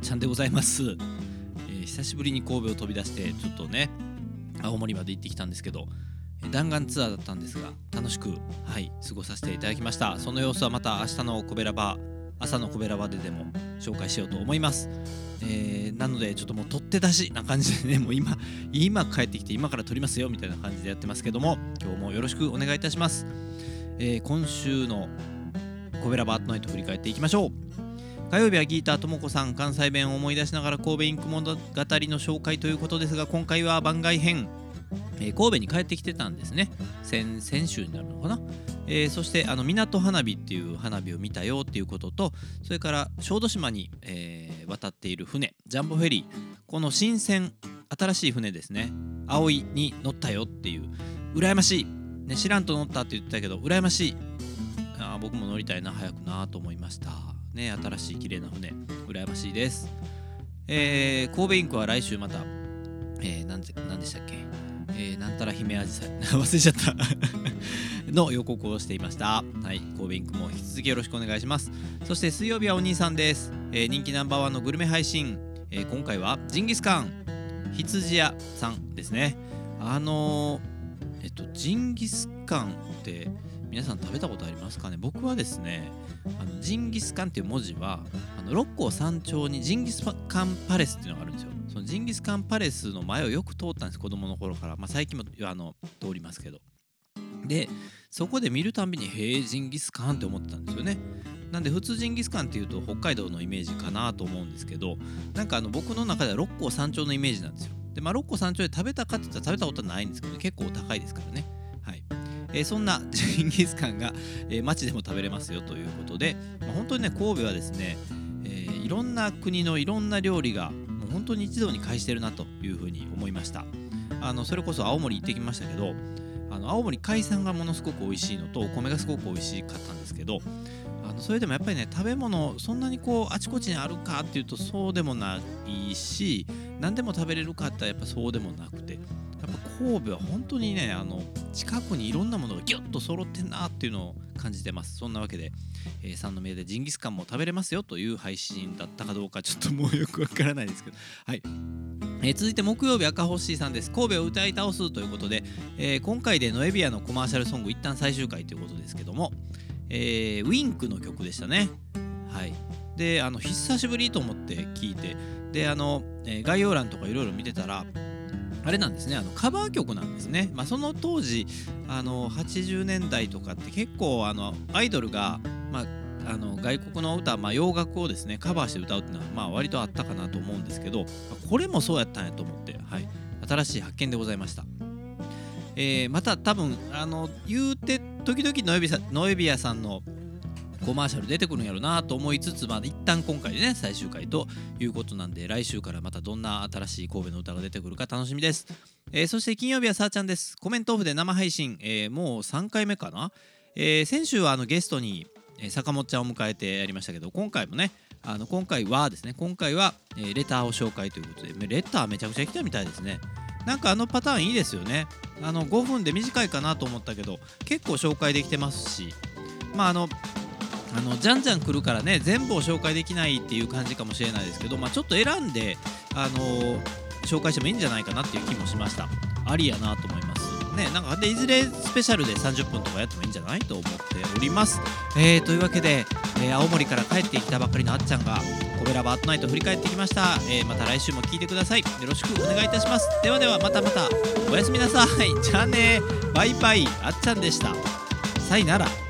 ちゃんでございます、えー久しぶりに神戸を飛び出してちょっとね青森まで行ってきたんですけど弾丸ツアーだったんですが楽しくはい過ごさせていただきました。その様子はまた明日のコベラバ朝のコベラバででも紹介しようと思います、えーなのでちょっともう取って出しな感じでね もう今今帰ってきて今から撮りますよみたいな感じでやってますけども今日もよろしくお願いいたします、えー今週のコベラバートナイト振り返っていきましょう。火曜日はギーターともこさん関西弁を思い出しながら神戸インク物語の紹介ということですが今回は番外編、えー神戸に帰ってきてたんですね。先先週になるのかな、えーそしてあの港花火っていう花火を見たよっていうこととそれから小豆島に、えー渡っている船。ジャンボフェリー。この新鮮新しい船ですね。葵に乗ったよっていう。羨ましい、ね、知らんと乗ったって言ってたけど羨ましい。あ僕も乗りたいな。早くなと思いました。ね新しい綺麗な船羨ましいです。えー神戸インクは来週またえー、なんでしたっけ？えー、なんたら姫あじさい。忘れちゃった。の予告をしていました。はい神戸インクも引き続きよろしくお願いします。そして水曜日はお兄さんです、えー人気ナンバーワンのグルメ配信、えー今回はジンギスカン。羊屋さんですね。あのーえっとジンギスカンって皆さん食べたことありますかね？僕はですねあのジンギスカンっていう文字はあの六甲山頂にジンギスカンパレスっていうのがあるんですよ。そのジンギスカンパレスの前をよく通ったんです子供の頃から、まあ、最近もあの通りますけど。でそこで見るたびにへえジンギスカンって思ってたんですよね。なんで普通ジンギスカンっていうと北海道のイメージかなと思うんですけどなんかあの僕の中では六甲山頂のイメージなんですよ。でまあ六甲山頂で食べたかって言ったら食べたことはないんですけど、ね。結構高いですからね。えーそんなジンギスカンが、えー街でも食べれますよということで、まあ本当にね神戸はですね、えーいろんな国のいろんな料理がもう本当に一堂に会してるなというふうに思いました。あのそれこそ青森行ってきましたけどあの青森海産がものすごく美味しいのとお米がすごく美味しかったんですけどあのそれでもやっぱりね食べ物そんなにこうあちこちにあるかっていうとそうでもないし何でも食べれるかって言ったやっぱそうでもなくてやっぱ神戸は本当にねあの近くにいろんなものがギュッと揃ってんなっていうのを感じてます。そんなわけで、えー、三宮でジンギスカンも食べれますよという配信だったかどうかちょっともうよくわからないですけど。はい。えー続いて木曜日赤星さんです。神戸を歌い倒すということで、えー今回でノエビアのコマーシャルソング一旦最終回ということですけども、えーウィンクの曲でしたね。はい。であの久しぶりと思って聞いてであの、えー概要欄とかいろいろ見てたらあれなんですね。あのカバー曲なんですね、まあ、その当時あの80年代とかって結構あのアイドルが、まあ、あの外国の歌、まあ、洋楽をですねカバーして歌うっていうのは、まあ、割とあったかなと思うんですけどこれもそうやったんやと思って、はい、新しい発見でございました、えーまた多分あの言うて時々ノエビさノエビアさんのコマーシャル出てくるんやろなと思いつつ、まあ、一旦今回でね最終回ということなんで来週からまたどんな新しい神戸の歌が出てくるか楽しみです、えーそして金曜日はさーちゃんです。コメントオフで生配信、えーもう3回目かな、えー先週はあのゲストに、坂本ちゃんを迎えてやりましたけど今回もねあの今回はですね今回は、えレターを紹介ということでレターめちゃくちゃ来たみたいですね。なんかあのパターンいいですよね。あの5分で短いかなと思ったけど結構紹介できてますしまああのあのじゃんじゃん来るからね全部を紹介できないっていう感じかもしれないですけど、まあ、ちょっと選んで、あの紹介してもいいんじゃないかなっていう気もしました。ありやなと思います。ねなんかでいずれスペシャルで30分とかやってもいいんじゃないと思っております、えーというわけで、えー青森から帰ってきたばかりのあっちゃんがコベラバートナイト振り返ってきました、えーまた来週も聞いてください。よろしくお願いいたします。ではではまたまた。おやすみなさい。じゃあね。バイバイ。あっちゃんでした。さいなら。